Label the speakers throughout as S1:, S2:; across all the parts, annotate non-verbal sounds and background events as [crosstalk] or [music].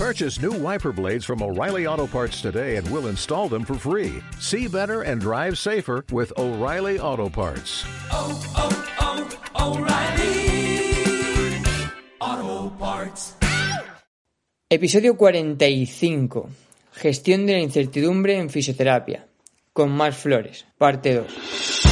S1: Purchase new wiper blades from O'Reilly Auto Parts today and we'll install them for free. See better and drive safer with O'Reilly Auto Parts.
S2: oh, oh, oh O'Reilly Auto Parts.
S3: Episodio 45. Gestión de la incertidumbre en fisioterapia. Con más flores. Parte 2.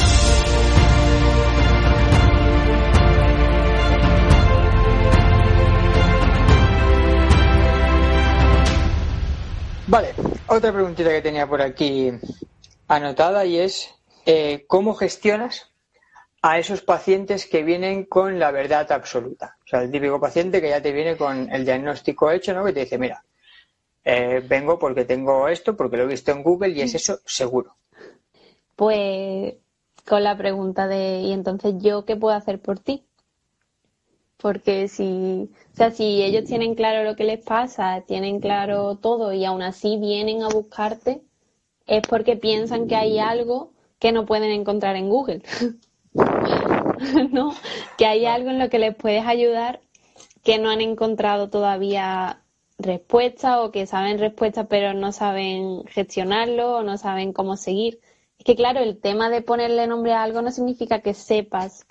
S3: Vale, otra preguntita que tenía por aquí anotada y es eh, ¿cómo gestionas a esos pacientes que vienen con la verdad absoluta? O sea, el típico paciente que ya te viene con el diagnóstico hecho, ¿no? Que te dice, mira, eh, vengo porque tengo esto, porque lo he visto en Google y es eso seguro.
S4: Pues con la pregunta de, ¿y entonces yo qué puedo hacer por ti? Porque si, o sea, si ellos tienen claro lo que les pasa, tienen claro todo y aún así vienen a buscarte, es porque piensan que hay algo que no pueden encontrar en Google. [laughs] ¿No? Que hay algo en lo que les puedes ayudar que no han encontrado todavía respuesta o que saben respuesta pero no saben gestionarlo o no saben cómo seguir. Es que claro, el tema de ponerle nombre a algo no significa que sepas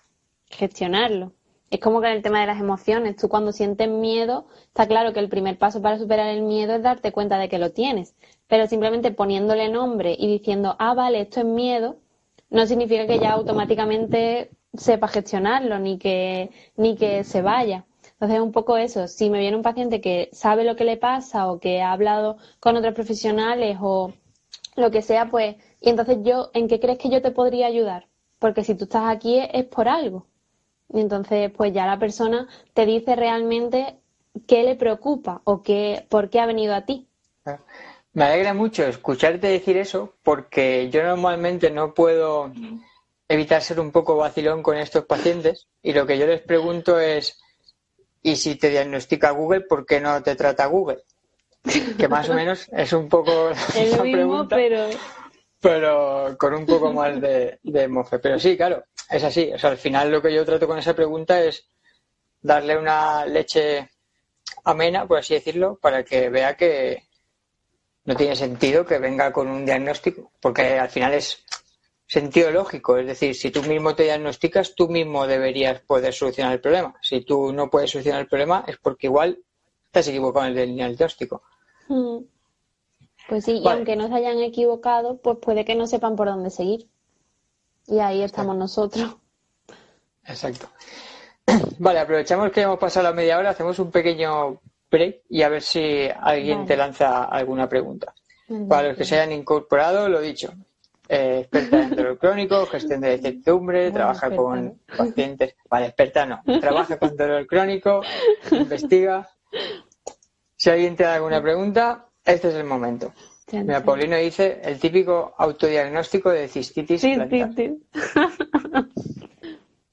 S4: gestionarlo. Es como con el tema de las emociones. Tú cuando sientes miedo, está claro que el primer paso para superar el miedo es darte cuenta de que lo tienes. Pero simplemente poniéndole nombre y diciendo, ah, vale, esto es miedo, no significa que ya automáticamente sepa gestionarlo ni que, ni que se vaya. Entonces es un poco eso. Si me viene un paciente que sabe lo que le pasa o que ha hablado con otros profesionales o lo que sea, pues, y entonces yo, ¿en qué crees que yo te podría ayudar? Porque si tú estás aquí es, es por algo. Y entonces, pues ya la persona te dice realmente qué le preocupa o qué, por qué ha venido a ti.
S3: Me alegra mucho escucharte decir eso porque yo normalmente no puedo evitar ser un poco vacilón con estos pacientes y lo que yo les pregunto es, ¿y si te diagnostica Google, por qué no te trata Google? Que más o menos es un poco [laughs]
S4: Es
S3: la
S4: lo mismo,
S3: pregunta,
S4: pero
S3: pero con un poco más de, de mofe. Pero sí, claro, es así. O sea, al final lo que yo trato con esa pregunta es darle una leche amena, por así decirlo, para que vea que no tiene sentido que venga con un diagnóstico, porque al final es sentido lógico. Es decir, si tú mismo te diagnosticas, tú mismo deberías poder solucionar el problema. Si tú no puedes solucionar el problema, es porque igual estás equivocado en el diagnóstico.
S4: mm, pues sí, y aunque no se hayan equivocado, pues puede que no sepan por dónde seguir. Y ahí estamos nosotros.
S3: Exacto. [coughs] Vale, aprovechamos que hemos pasado la media hora, hacemos un pequeño break y a ver si alguien
S4: Vale.
S3: te lanza alguna pregunta. Para los que se hayan incorporado, lo dicho, eh, experta en dolor crónico, [laughs] gestión de incertidumbre,
S4: Bueno,
S3: trabaja
S4: experta,
S3: con pacientes. Vale, experta no, trabaja con dolor crónico, [laughs] investiga. Si alguien te da alguna pregunta, este es el momento.
S4: Chan,
S3: Mira. Paulino dice el típico autodiagnóstico de cistitis
S4: sí. [laughs]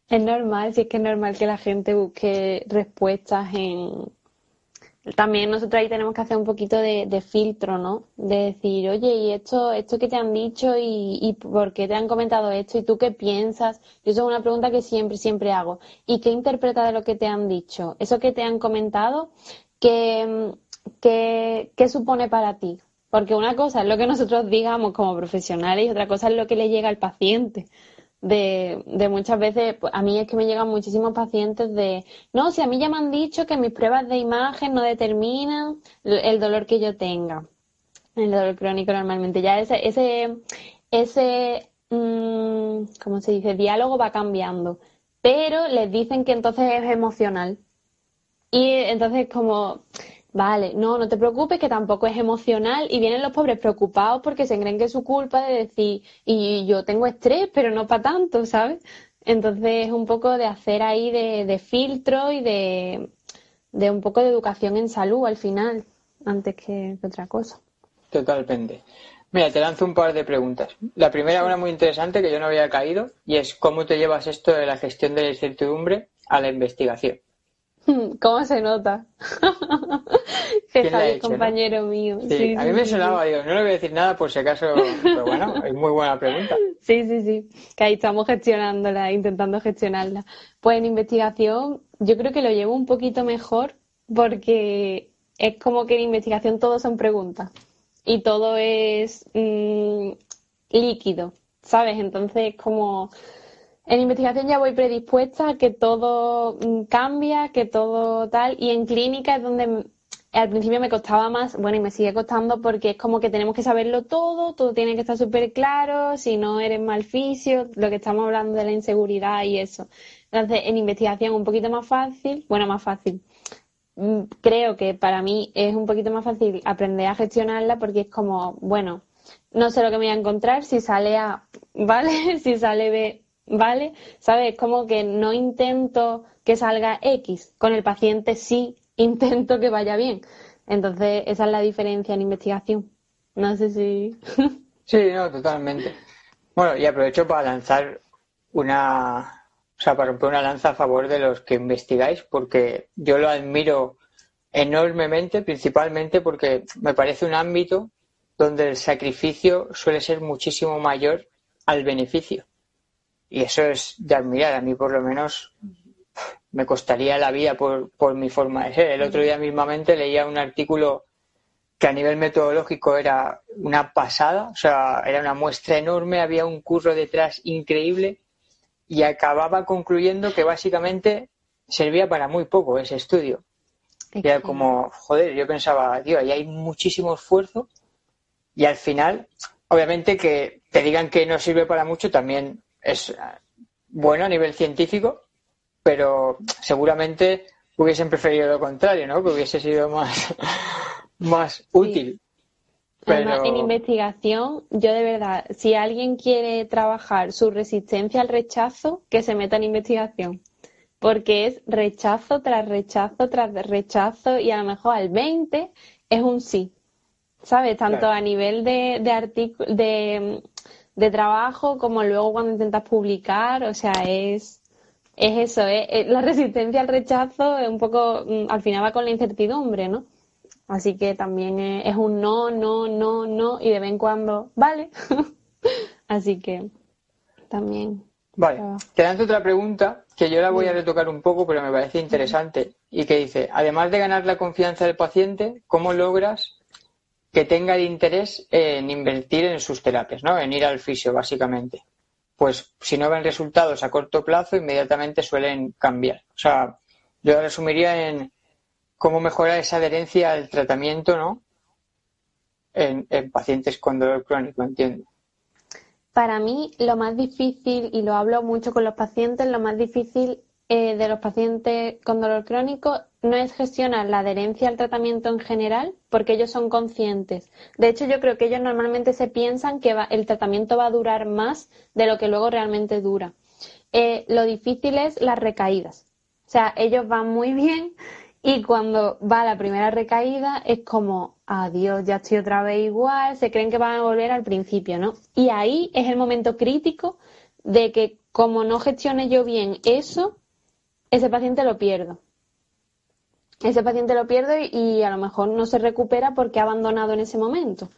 S4: Es normal, sí es que es normal que la gente busque respuestas en... También nosotros ahí tenemos que hacer un poquito de, de filtro, ¿no? De decir, oye, ¿y esto, esto que te han dicho y, y por qué te han comentado esto y tú qué piensas? Y eso es una pregunta que siempre, siempre hago. ¿Y qué interpretas de lo que te han dicho? Eso que te han comentado, ¿qué, qué, qué supone para ti? Porque una cosa es lo que nosotros digamos como profesionales y otra cosa es lo que le llega al paciente. De, de muchas veces, pues, a mí es que me llegan muchísimos pacientes de, no, si a mí ya me han dicho que mis pruebas de imagen no determinan el dolor que yo tenga, el dolor crónico normalmente. Ya ese, ese, ese, mm, ¿cómo se dice? Diálogo va cambiando. Pero les dicen que entonces es emocional. Y entonces como, vale, no, no te preocupes, que tampoco es emocional. Y vienen los pobres preocupados porque se creen que es su culpa de decir, y yo tengo estrés, pero no para tanto, ¿sabes? Entonces es un poco de hacer ahí de, de filtro y de, de un poco de educación en salud al final, antes que, que otra cosa.
S3: Totalmente. Mira, te lanzo un par de preguntas. La primera, una muy interesante que yo no había caído, y es cómo te llevas esto de la gestión de la incertidumbre a la investigación. [laughs]
S4: ¿Cómo se nota? [laughs] que
S3: ¿Quién la ha
S4: Javi
S3: no?
S4: compañero mío.
S3: Sí,
S4: Sí,
S3: a
S4: sí,
S3: mí me sonaba, digo, no le voy a decir nada por si acaso, pero bueno, [laughs] es muy buena pregunta.
S4: Sí, sí, sí. Que ahí estamos gestionándola, intentando gestionarla. Pues en investigación, yo creo que lo llevo un poquito mejor porque es como que en investigación todo son preguntas y todo es mm, líquido, ¿sabes? Entonces, como en investigación ya voy predispuesta que todo mm, cambia, que todo tal, y en clínica es donde al principio me costaba más, bueno, y me sigue costando porque es como que tenemos que saberlo todo, todo tiene que estar súper claro, si no eres mal fisio, lo que estamos hablando de la inseguridad y eso. Entonces, en investigación un poquito más fácil, bueno, más fácil. Mm, creo que para mí es un poquito más fácil aprender a gestionarla porque es como, bueno, no sé lo que me voy a encontrar, si sale A, [laughs] ¿vale? si sale B, ¿vale? ¿Sabes? Como que no intento que salga X, con el paciente sí intento que vaya bien. Entonces, esa es la diferencia en investigación. No sé si. [laughs]
S3: sí, no, totalmente. Bueno, y aprovecho para lanzar una. O sea, para romper una lanza a favor de los que investigáis, porque yo lo admiro enormemente, principalmente porque me parece un ámbito donde el sacrificio suele ser muchísimo mayor al beneficio. Y eso es de admirar. A mí, por lo menos, me costaría la vida por, por mi forma de ser. El otro día mismamente leía un artículo que a nivel metodológico era una pasada, o sea, era una muestra enorme, había un curro detrás increíble y acababa concluyendo que básicamente servía para muy poco ese estudio. era como, joder, yo pensaba, tío, ahí hay muchísimo esfuerzo y al final, obviamente que te digan que no sirve para mucho también es bueno a nivel científico, pero seguramente hubiesen preferido lo contrario, ¿no? Que hubiese sido más, [laughs] más útil.
S4: Además, en investigación, yo de verdad, si alguien quiere trabajar su resistencia al rechazo, que se meta en investigación. Porque es rechazo tras rechazo tras rechazo y a lo mejor al 20 es un sí. ¿Sabes? Tanto a nivel de, de, de, de trabajo como luego cuando intentas publicar. O sea, es, es eso, ¿eh? ¿eh? la [laughs] resistencia al rechazo es un poco, mm, al final va con la incertidumbre, ¿no? Así que también es un no, no, no, no, y de vez en cuando, vale. [laughs] Así que también.
S3: Vale, te lanzo otra pregunta que yo la voy a retocar un poco, pero me parece interesante. Y que dice, además de ganar la confianza del paciente, ¿cómo logras que tenga el interés en invertir en sus terapias, ¿no? En ir al fisio, básicamente pues si no ven resultados a corto plazo, inmediatamente suelen cambiar. O sea, yo resumiría en cómo mejorar esa adherencia al tratamiento, ¿no? En, pacientes con dolor crónico, entiendo.
S4: Para mí, lo más difícil, y lo hablo mucho con los pacientes, lo más difícil eh, de los pacientes con dolor crónico no es gestionar la adherencia al tratamiento en general, porque ellos son conscientes. De hecho, yo creo que ellos normalmente se piensan que el tratamiento va a durar más de lo que luego realmente dura. Eh, lo difícil es las recaídas. O sea, ellos van muy bien y cuando va la primera recaída es como, adiós, ya estoy otra vez igual, se creen que van a volver al principio, ¿no? Y ahí es el momento crítico de que como no gestione yo bien eso, ese paciente lo pierdo. Ese paciente lo pierde y a lo mejor no se recupera porque ha abandonado en ese momento.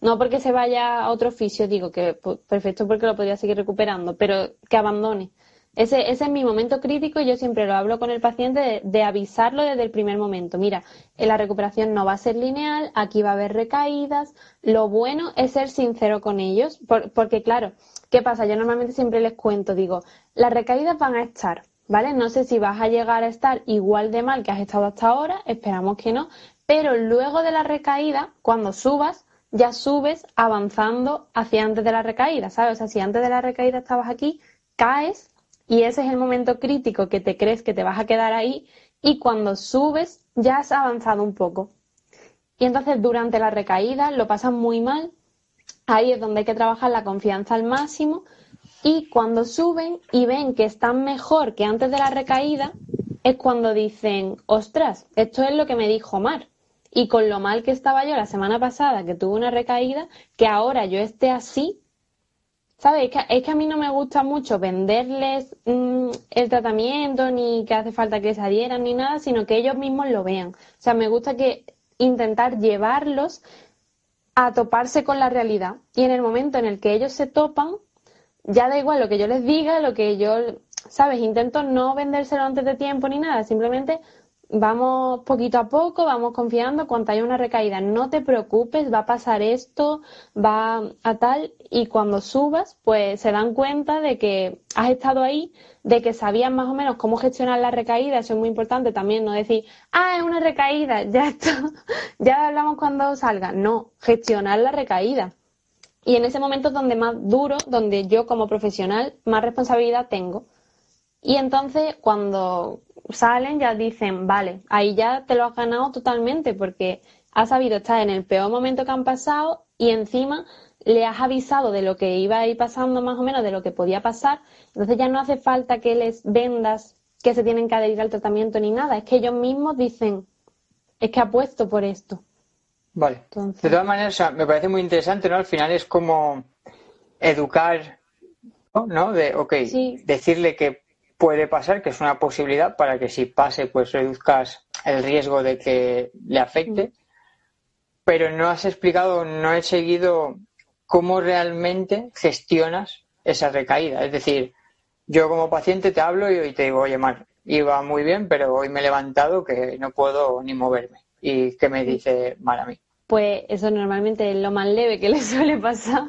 S4: No porque se vaya a otro oficio, digo que perfecto porque lo podría seguir recuperando, pero que abandone. Ese, ese es mi momento crítico y yo siempre lo hablo con el paciente de, avisarlo desde el primer momento. Mira, la recuperación no va a ser lineal, aquí va a haber recaídas. Lo bueno es ser sincero con ellos, porque claro, ¿qué pasa? Yo normalmente siempre les cuento, digo, las recaídas van a estar, ¿vale? No sé si vas a llegar a estar igual de mal que has estado hasta ahora, esperamos que no, pero luego de la recaída, cuando subas, ya subes avanzando hacia antes de la recaída, ¿sabes? O sea, si antes de la recaída estabas aquí, caes y ese es el momento crítico que te crees que te vas a quedar ahí y cuando subes ya has avanzado un poco. Y entonces durante la recaída lo pasan muy mal, ahí es donde hay que trabajar la confianza al máximo y cuando suben y ven que están mejor que antes de la recaída, es cuando dicen, ostras, esto es lo que me dijo Mar. Y con lo mal que estaba yo la semana pasada, que tuve una recaída, que ahora yo esté así, ¿sabes? Es que, a mí no me gusta mucho venderles mm, el tratamiento, ni que hace falta que se adhieran, ni nada, sino que ellos mismos lo vean. O sea, me gusta que intentar llevarlos a toparse con la realidad. Y en el momento en el que ellos se topan, ya da igual lo que yo les diga, lo que yo, ¿sabes? Intento no vendérselo antes de tiempo ni nada, simplemente vamos poquito a poco, vamos confiando, cuando haya una recaída, no te preocupes, va a pasar esto, va a tal, y cuando subas, pues se dan cuenta de que has estado ahí, de que sabías más o menos cómo gestionar la recaída, eso es muy importante también, no decir, ah, es una recaída, [laughs] ya está, ya hablamos cuando salga, no, gestionar la recaída. Y en ese momento es donde más duro, donde yo como profesional más responsabilidad tengo. Y entonces cuando salen ya dicen, vale, ahí ya te lo has ganado totalmente porque has sabido estar en el peor momento que han pasado y encima le has avisado de lo que iba a ir pasando más o menos, de lo que podía pasar. Entonces ya no hace falta que les vendas que se tienen que adherir al tratamiento ni nada. Es que ellos mismos dicen, es que apuesto por esto.
S3: Vale. De todas maneras, me parece muy interesante, ¿no? Al final es como educar, ¿no? De, ok, decirle que puede pasar, que es una posibilidad para que si pase, pues reduzcas el riesgo de que le afecte. Pero no has explicado, no he seguido cómo realmente gestionas esa recaída. Es decir, yo como paciente te hablo y te digo, oye, Mar, iba muy bien, pero hoy me he levantado que no puedo ni moverme. ¿Y qué me dice Mar a mí?
S4: Pues eso normalmente es lo más leve que [laughs] le suele pasar.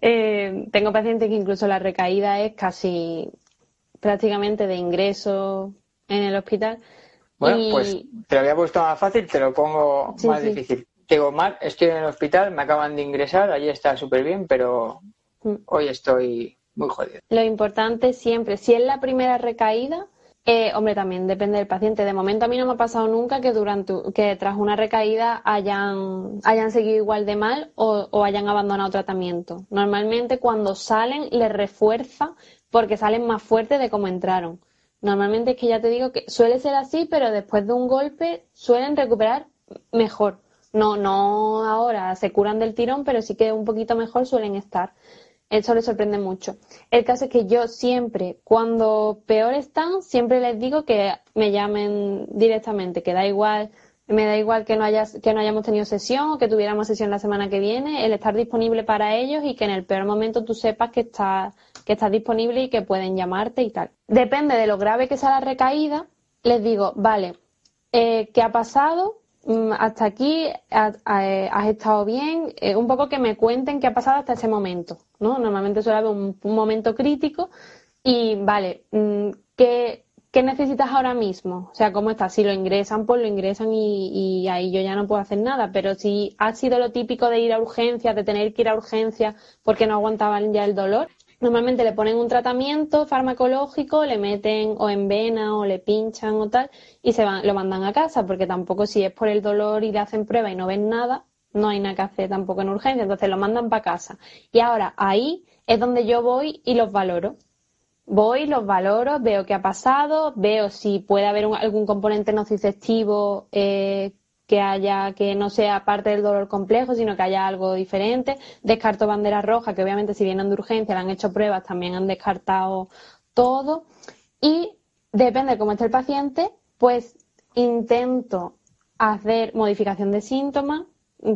S4: Eh, tengo pacientes que incluso la recaída es casi prácticamente de ingreso en el hospital.
S3: Bueno, pues te lo había puesto más fácil, te lo pongo más difícil. digo, Mar, estoy en el hospital, me acaban de ingresar, allí está súper bien, pero mm. hoy estoy muy jodido.
S4: Lo importante siempre, si es la primera recaída, eh, hombre, también depende del paciente. De momento a mí no me ha pasado nunca que durante que tras una recaída hayan, hayan seguido igual de mal o, o hayan abandonado tratamiento. Normalmente cuando salen les refuerza porque salen más fuertes de cómo entraron. Normalmente es que ya te digo que suele ser así, pero después de un golpe suelen recuperar mejor. No, no ahora se curan del tirón, pero sí que un poquito mejor suelen estar. Eso les sorprende mucho. El caso es que yo siempre, cuando peor están, siempre les digo que me llamen directamente, que da igual, me da igual que no, hayas, que no hayamos tenido sesión o que tuviéramos sesión la semana que viene, el estar disponible para ellos y que en el peor momento tú sepas que estás, que estás disponible y que pueden llamarte y tal. Depende de lo grave que sea la recaída, les digo, vale, eh, ¿qué ha pasado? Mm, hasta aquí has estado bien, eh, un poco que me cuenten qué ha pasado hasta ese momento, ¿no? Normalmente suele haber un, momento crítico y, vale, mm, ¿qué, necesitas ahora mismo? O sea, ¿cómo estás? Si lo ingresan, pues lo ingresan y, ahí yo ya no puedo hacer nada, pero si ha sido lo típico de ir a urgencias, de tener que ir a urgencias porque no aguantaban ya el dolor, Normalmente le ponen un tratamiento farmacológico, le meten o en vena o le pinchan o tal y se van, lo mandan a casa porque tampoco si es por el dolor y le hacen prueba y no ven nada, no hay nada que hacer tampoco en urgencia, entonces lo mandan para casa. Y ahora ahí es donde yo voy y los valoro. Voy, los valoro, veo qué ha pasado, veo si puede haber algún componente nociceptivo eh, que haya, que no sea parte del dolor complejo, sino que haya algo diferente. Descarto bandera roja, que obviamente si vienen de urgencia, le han hecho pruebas, también han descartado todo. Y depende de cómo esté el paciente, pues intento hacer modificación de síntomas.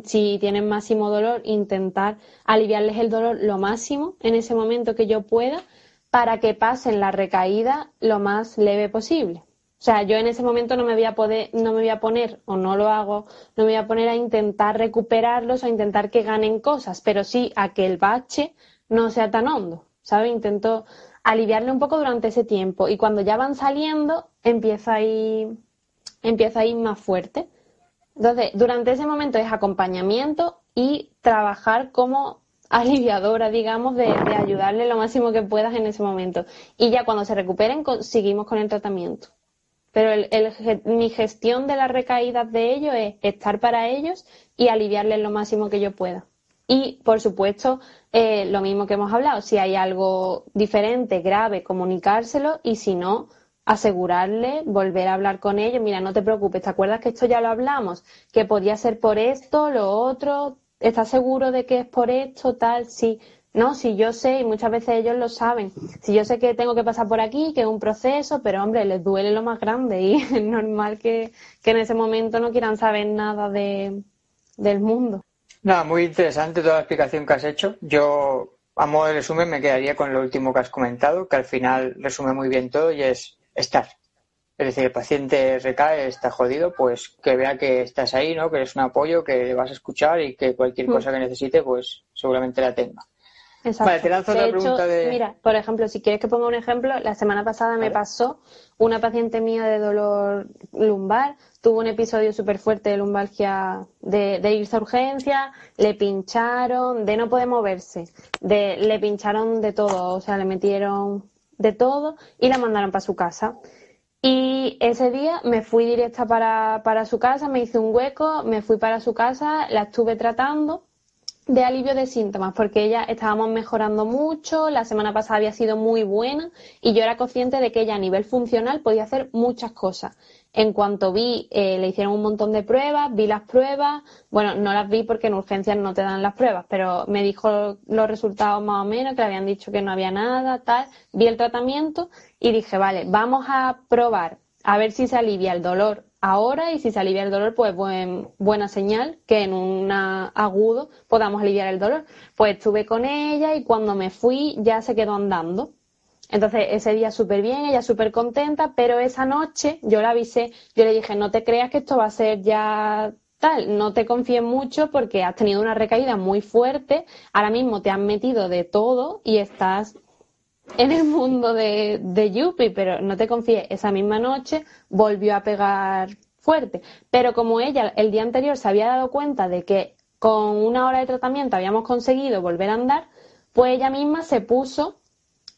S4: Si tienen máximo dolor, intentar aliviarles el dolor lo máximo en ese momento que yo pueda para que pasen la recaída lo más leve posible. O sea, yo en ese momento no me voy a poder, no me voy a poner, o no lo hago, no me voy a poner a intentar recuperarlos o a intentar que ganen cosas, pero sí a que el bache no sea tan hondo, ¿sabes? Intento aliviarle un poco durante ese tiempo y cuando ya van saliendo empieza a ir, empieza a más fuerte. Entonces, durante ese momento es acompañamiento y trabajar como aliviadora, digamos, de, de, ayudarle lo máximo que puedas en ese momento. Y ya cuando se recuperen, seguimos con el tratamiento. Pero mi gestión de las recaídas de ellos es estar para ellos y aliviarles lo máximo que yo pueda. Y, por supuesto, eh, lo mismo que hemos hablado, si hay algo diferente, grave, comunicárselo y si no, asegurarle, volver a hablar con ellos. Mira, no te preocupes, ¿te acuerdas que esto ya lo hablamos? Que podía ser por esto, lo otro, ¿estás seguro de que es por esto, tal? Sí. No, si yo sé, y muchas veces ellos lo saben, si yo sé que tengo que pasar por aquí, que es un proceso, pero hombre, les duele lo más grande y [laughs] es normal que, en ese momento no quieran saber nada de, del mundo.
S3: Nada, muy interesante toda la explicación que has hecho. Yo, a modo de resumen, me quedaría con lo último que has comentado, que al final resume muy bien todo y es estar. es decir, el paciente recae, está jodido, pues que vea que estás ahí, ¿no? Que eres un apoyo, que le vas a escuchar y que cualquier
S4: Mm.
S3: cosa que necesite, pues seguramente la tenga.
S4: Exacto.
S3: Vale, te lanzo otra
S4: hecho,
S3: pregunta de-
S4: Mira, por ejemplo, si quieres que ponga un ejemplo, la semana pasada me pasó una paciente mía de dolor lumbar, tuvo un episodio súper fuerte de lumbalgia, de, de irse a urgencia, le pincharon, de no poder moverse, de, le pincharon de todo, o sea, le metieron de todo y la mandaron para su casa. Y ese día me fui directa para, para su casa, me hice un hueco, me fui para su casa, la estuve tratando de alivio de síntomas, porque ella estábamos mejorando mucho, la semana pasada había sido muy buena y yo era consciente de que ella a nivel funcional podía hacer muchas cosas. En cuanto vi, eh, le hicieron un montón de pruebas, vi las pruebas, bueno, no las vi porque en urgencias no te dan las pruebas, pero me dijo los resultados más o menos, que le habían dicho que no había nada, tal, vi el tratamiento y dije, vale, vamos a probar a ver si se alivia el dolor ahora y si se alivia el dolor, pues buen- buena señal que en un agudo podamos aliviar el dolor. Pues estuve con ella y cuando me fui ya se quedó andando. Entonces ese día súper bien, ella súper contenta, pero esa noche yo la avisé, yo le dije, no te creas que esto va a ser ya tal, no te confíes mucho porque has tenido una recaída muy fuerte, ahora mismo te han metido de todo y estás en el mundo de, de Yuppie, pero no te confíes, esa misma noche volvió a pegar fuerte. Pero como ella el día anterior se había dado cuenta de que con una hora de tratamiento habíamos conseguido volver a andar, pues ella misma se puso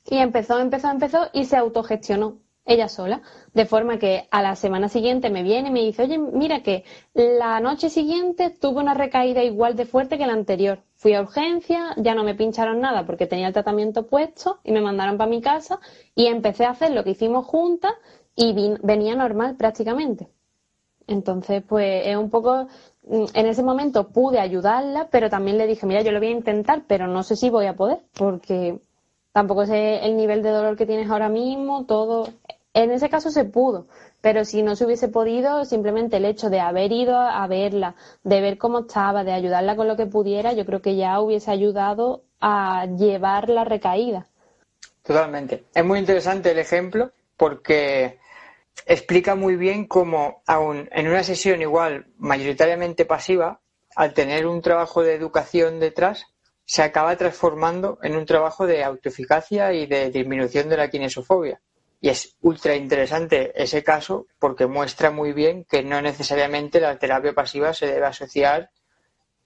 S4: y empezó, empezó, empezó y se autogestionó ella sola. De forma que a la semana siguiente me viene y me dice, oye, mira que la noche siguiente tuve una recaída igual de fuerte que la anterior. Fui a urgencia, ya no me pincharon nada porque tenía el tratamiento puesto y me mandaron para mi casa y empecé a hacer lo que hicimos juntas y venía normal prácticamente. Entonces, pues es un poco, mm, en ese momento pude ayudarla, pero también le dije, mira, yo lo voy a intentar, pero no sé si voy a poder, porque tampoco sé el nivel de dolor que tienes ahora mismo, todo. En ese caso se pudo, pero si no se hubiese podido, simplemente el hecho de haber ido a verla, de ver cómo estaba, de ayudarla con lo que pudiera, yo creo que ya hubiese ayudado a llevar la recaída.
S3: Totalmente. Es muy interesante el ejemplo porque explica muy bien cómo aún en una sesión igual mayoritariamente pasiva, al tener un trabajo de educación detrás, se acaba transformando en un trabajo de autoeficacia y de disminución de la kinesofobia. Y es ultra interesante ese caso porque muestra muy bien que no necesariamente la terapia pasiva se debe asociar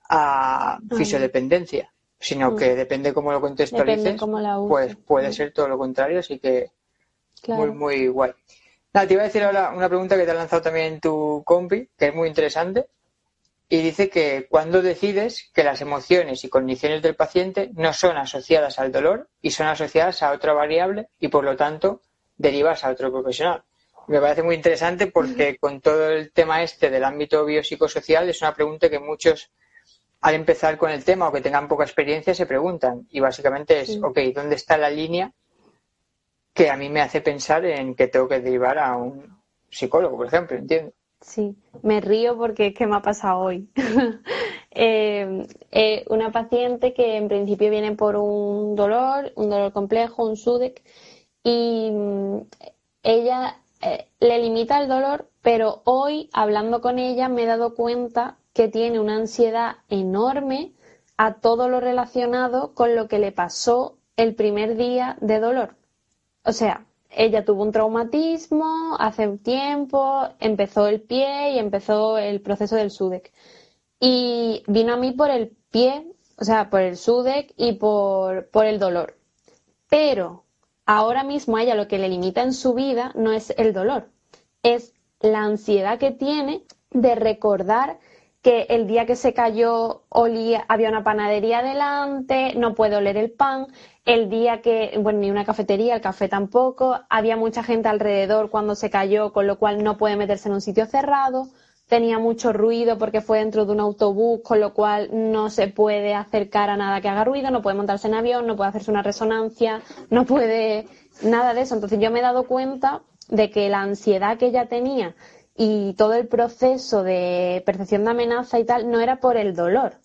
S3: a fisiodependencia, sino que depende cómo lo contextualices,
S4: cómo la
S3: pues puede ser todo lo contrario, así que
S4: Claro.
S3: muy, muy guay. Nada, te iba a decir ahora una pregunta que te ha lanzado también tu compi, que es muy interesante, y dice que cuando decides que las emociones y condiciones del paciente no son asociadas al dolor y son asociadas a otra variable y por lo tanto derivas a otro profesional. Me parece muy interesante porque con todo el tema este del ámbito biopsicosocial es una pregunta que muchos al empezar con el tema o que tengan poca experiencia se preguntan y básicamente es, ok, ¿dónde está la línea que a mí me hace pensar en que tengo que derivar a un psicólogo, por ejemplo, ¿entiendes?
S4: Sí, me río porque es que me ha pasado hoy. [laughs] Eh, eh, una paciente que en principio viene por un dolor, un dolor complejo, un SUDEC, y mm, ella eh, le limita el dolor, pero hoy, hablando con ella, me he dado cuenta que tiene una ansiedad enorme a todo lo relacionado con lo que le pasó el primer día de dolor. O sea, ella tuvo un traumatismo hace un tiempo, empezó el pie y empezó el proceso del SUDEC. Y vino a mí por el pie, o sea, por el SUDEC y por, por el dolor. Pero ahora mismo ella lo que le limita en su vida no es el dolor, es la ansiedad que tiene de recordar que el día que se cayó olía, había una panadería delante, no puede oler el pan, el día que, bueno, ni una cafetería, el café tampoco, había mucha gente alrededor cuando se cayó, con lo cual no puede meterse en un sitio cerrado, tenía mucho ruido porque fue dentro de un autobús, con lo cual no se puede acercar a nada que haga ruido, no puede montarse en avión, no puede hacerse una resonancia, no puede nada de eso. Entonces yo me he dado cuenta de que la ansiedad que ella tenía y todo el proceso de percepción de amenaza y tal no era por el dolor,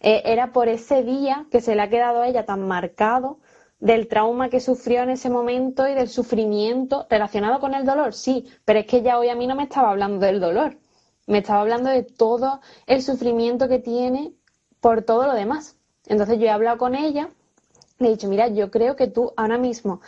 S4: eh, era por ese día que se le ha quedado a ella tan marcado del trauma que sufrió en ese momento y del sufrimiento relacionado con el dolor, sí, pero es que ya hoy a mí no me estaba hablando del dolor, me estaba hablando de todo el sufrimiento que tiene por todo lo demás. Entonces yo he hablado con ella, le he dicho, mira, yo creo que tú ahora mismo,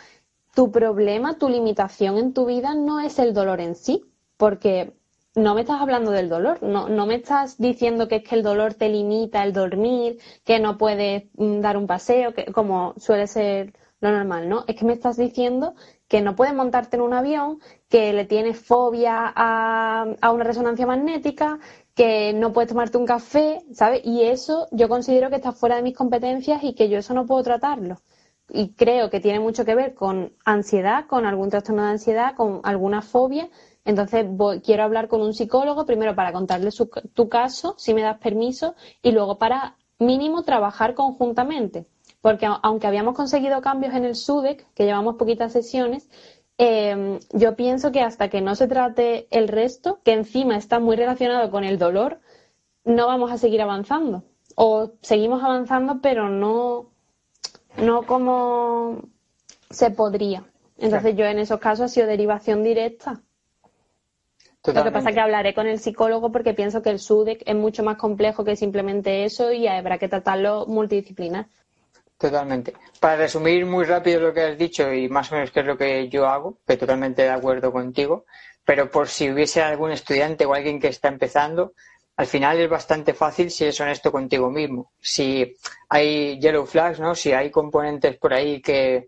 S4: tu problema, tu limitación en tu vida no es el dolor en sí, porque no me estás hablando del dolor, no, no me estás diciendo que es que el dolor te limita el dormir, que no puedes mm, dar un paseo, que, como suele ser lo normal, ¿no? Es que me estás diciendo que no puedes montarte en un avión, que le tienes fobia a, a una resonancia magnética, que no puedes tomarte un café, ¿sabes? Y eso yo considero que está fuera de mis competencias y que yo eso no puedo tratarlo. Y creo que tiene mucho que ver con ansiedad, con algún trastorno de ansiedad, con alguna fobia entonces quiero hablar con un psicólogo primero para contarle tu caso, si me das permiso, y luego para mínimo trabajar conjuntamente. Porque aunque habíamos conseguido cambios en el SUDEC, que llevamos poquitas sesiones, em, yo pienso que hasta que no se trate el resto, que encima está muy relacionado con el dolor, no vamos a seguir avanzando. O seguimos avanzando, pero no, no como se podría. Entonces yo en esos casos ha sido derivación directa lo que pasa es que hablaré con el psicólogo porque pienso que el SUDEC es mucho más complejo que simplemente eso y habrá que tratarlo multidisciplinar.
S3: Totalmente. Para resumir muy rápido lo que has dicho y más o menos qué es lo que yo hago, que totalmente de acuerdo contigo, pero por si hubiese algún estudiante o alguien que está empezando, al final es bastante fácil si eres honesto contigo mismo. Si hay yellow flags, ¿no? Si hay componentes por ahí que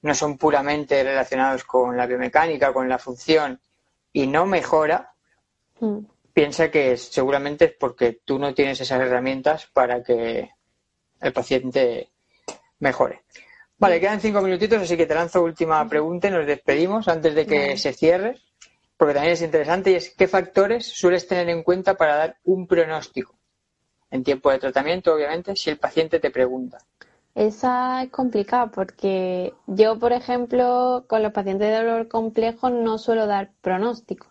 S3: no son puramente relacionados con la biomecánica, con la función, y no mejora, mm. piensa que seguramente es porque tú no tienes esas herramientas para que el paciente mejore. Vale, quedan cinco minutitos, así que te lanzo última pregunta y nos despedimos antes de que se cierre, porque también es interesante y es qué factores sueles tener en cuenta para dar un pronóstico en tiempo de tratamiento, obviamente, si el paciente te pregunta.
S4: Esa es complicada porque yo, por ejemplo, con los pacientes de dolor complejo no suelo dar pronóstico.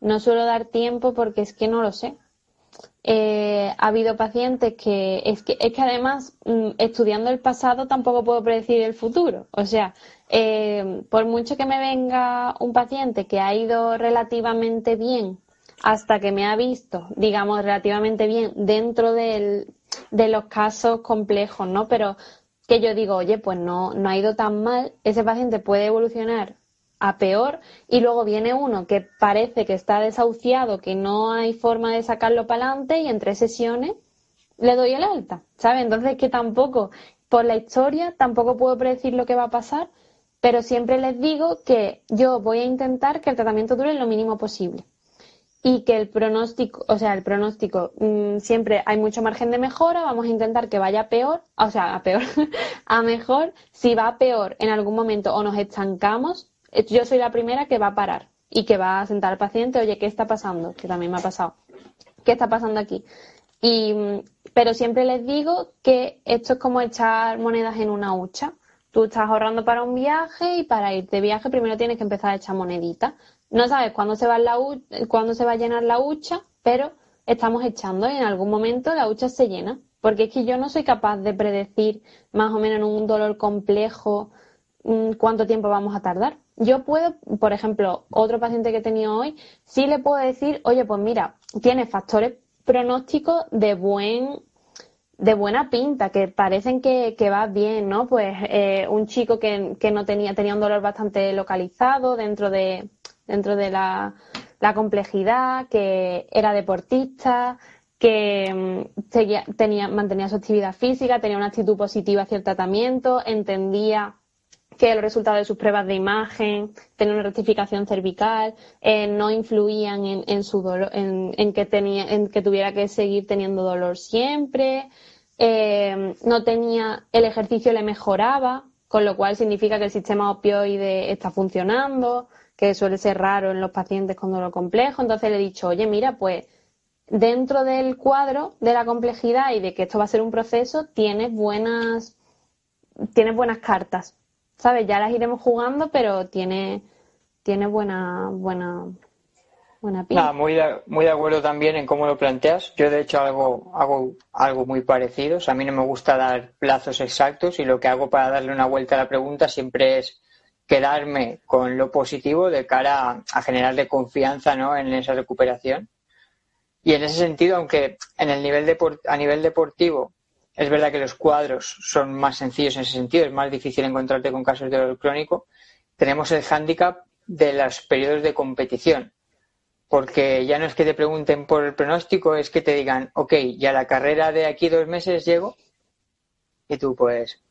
S4: No suelo dar tiempo porque es que no lo sé. Eh, ha habido pacientes que es que, es que además, mm, estudiando el pasado, tampoco puedo predecir el futuro. O sea, eh, por mucho que me venga un paciente que ha ido relativamente bien hasta que me ha visto, digamos, relativamente bien dentro del de los casos complejos, ¿no? Pero que yo digo, oye, pues no, no ha ido tan mal, ese paciente puede evolucionar a peor y luego viene uno que parece que está desahuciado, que no hay forma de sacarlo para adelante y en tres sesiones le doy el alta, ¿sabes? Entonces que tampoco, por la historia, tampoco puedo predecir lo que va a pasar, pero siempre les digo que yo voy a intentar que el tratamiento dure lo mínimo posible y que el pronóstico, o sea, el pronóstico mm, siempre hay mucho margen de mejora, vamos a intentar que vaya peor, o sea, a peor, [laughs] a mejor, si va peor en algún momento o nos estancamos, yo soy la primera que va a parar y que va a sentar al paciente, oye, ¿qué está pasando? Que también me ha pasado. ¿Qué está pasando aquí? Y, mm, pero siempre les digo que esto es como echar monedas en una hucha. Tú estás ahorrando para un viaje y para ir de viaje primero tienes que empezar a echar moneditas. No sabes cuándo se va, la cuándo se va a llenar la hucha, pero estamos echando y en algún momento la hucha se llena. Porque es que yo no soy capaz de predecir más o menos en un dolor complejo cuánto tiempo vamos a tardar. Yo puedo, por ejemplo, otro paciente que he tenido hoy, sí le puedo decir, oye, pues mira, tiene factores pronósticos de buen de buena pinta, que parecen que, va bien, ¿no? Pues eh, un chico que, que no tenía, tenía un dolor bastante localizado dentro de, dentro de la, complejidad, que era deportista, que mm, tenía, mantenía su actividad física, tenía una actitud positiva hacia el tratamiento, entendía que los resultados de sus pruebas de imagen, tenía una rectificación cervical, eh, no influían en, su dolor, en, que tenía, en que tuviera que seguir teniendo dolor siempre, eh, no tenía, el ejercicio le mejoraba, con lo cual significa que el sistema opioide está funcionando, que suele ser raro en los pacientes con dolor complejo. Entonces le he dicho, oye, mira, pues dentro del cuadro de la complejidad y de que esto va a ser un proceso, tienes buenas, tienes buenas cartas. ¿Sabes? Ya las iremos jugando, pero tiene, tiene buena, buena, Buena pinta.
S3: Muy de, muy de acuerdo también en cómo lo planteas. Yo, de hecho, hago, hago algo muy parecido. A mí no me gusta dar plazos exactos y lo que hago para darle una vuelta a la pregunta siempre es quedarme con lo positivo de cara a, a generarle confianza ¿no? en esa recuperación. Y en ese sentido, aunque en el nivel depor- a nivel deportivo es verdad que los cuadros son más sencillos en ese sentido, es más difícil encontrarte con casos de dolor crónico, tenemos el hándicap de los periodos de competición. Porque ya no es que te pregunten por el pronóstico, es que te digan, ok, ya la carrera de aquí dos meses llego. Y tú, pues,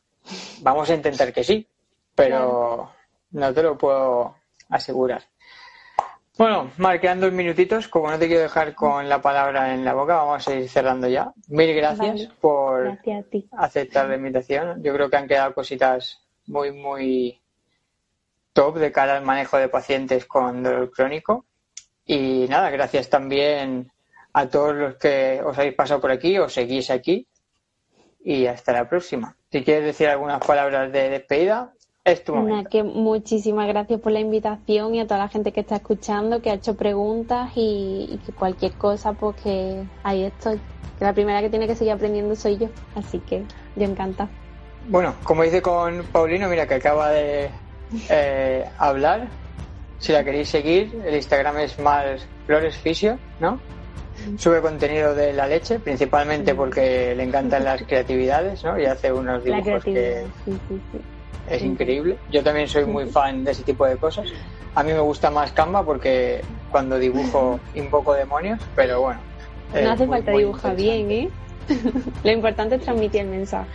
S3: vamos a intentar que sí, pero no te lo puedo asegurar. Bueno, Mar, quedan dos minutitos. Como no te quiero dejar con la palabra en la boca, vamos a ir cerrando ya. Mil gracias
S4: Vale.
S3: por
S4: Gracias
S3: aceptar la invitación. Yo creo que han quedado cositas muy, muy top de cara al manejo de pacientes con dolor crónico. Y nada, gracias también a todos los que os habéis pasado por aquí, os seguís aquí. Y hasta la próxima. Si quieres decir algunas palabras de despedida, es tu momento.
S4: que muchísimas gracias por la invitación y a toda la gente que está escuchando, que ha hecho preguntas y, y que cualquier cosa, pues que ahí estoy. Que la primera que tiene que seguir aprendiendo soy yo, así que yo encantada.
S3: Bueno, como dice con Paulino, mira que acaba de [laughs] eh, hablar. Si la queréis seguir, el Instagram es más Flores Fisio, ¿no? Sube contenido de la leche, principalmente porque le encantan las [laughs] creatividades, ¿no? Y hace unos dibujos que
S4: sí, sí, sí.
S3: Es increíble. Yo también soy muy fan de ese tipo de cosas. A mí me gusta más Canva porque cuando dibujo invoco demonios, pero bueno.
S4: No hace
S3: muy,
S4: falta
S3: muy
S4: dibujar bien, ¿eh? [laughs] Lo importante es transmitir el mensaje.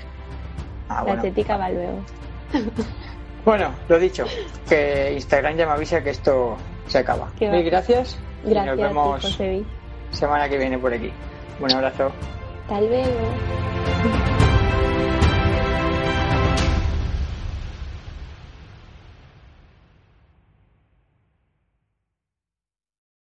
S3: Ah,
S4: la
S3: bueno.
S4: estética va luego. [laughs]
S3: Bueno, lo dicho, que Instagram ya me avisa que esto se acaba. Mil gracias y
S4: Gracias
S3: nos vemos
S4: ti,
S3: semana que viene por aquí. Un abrazo.
S4: Hasta luego.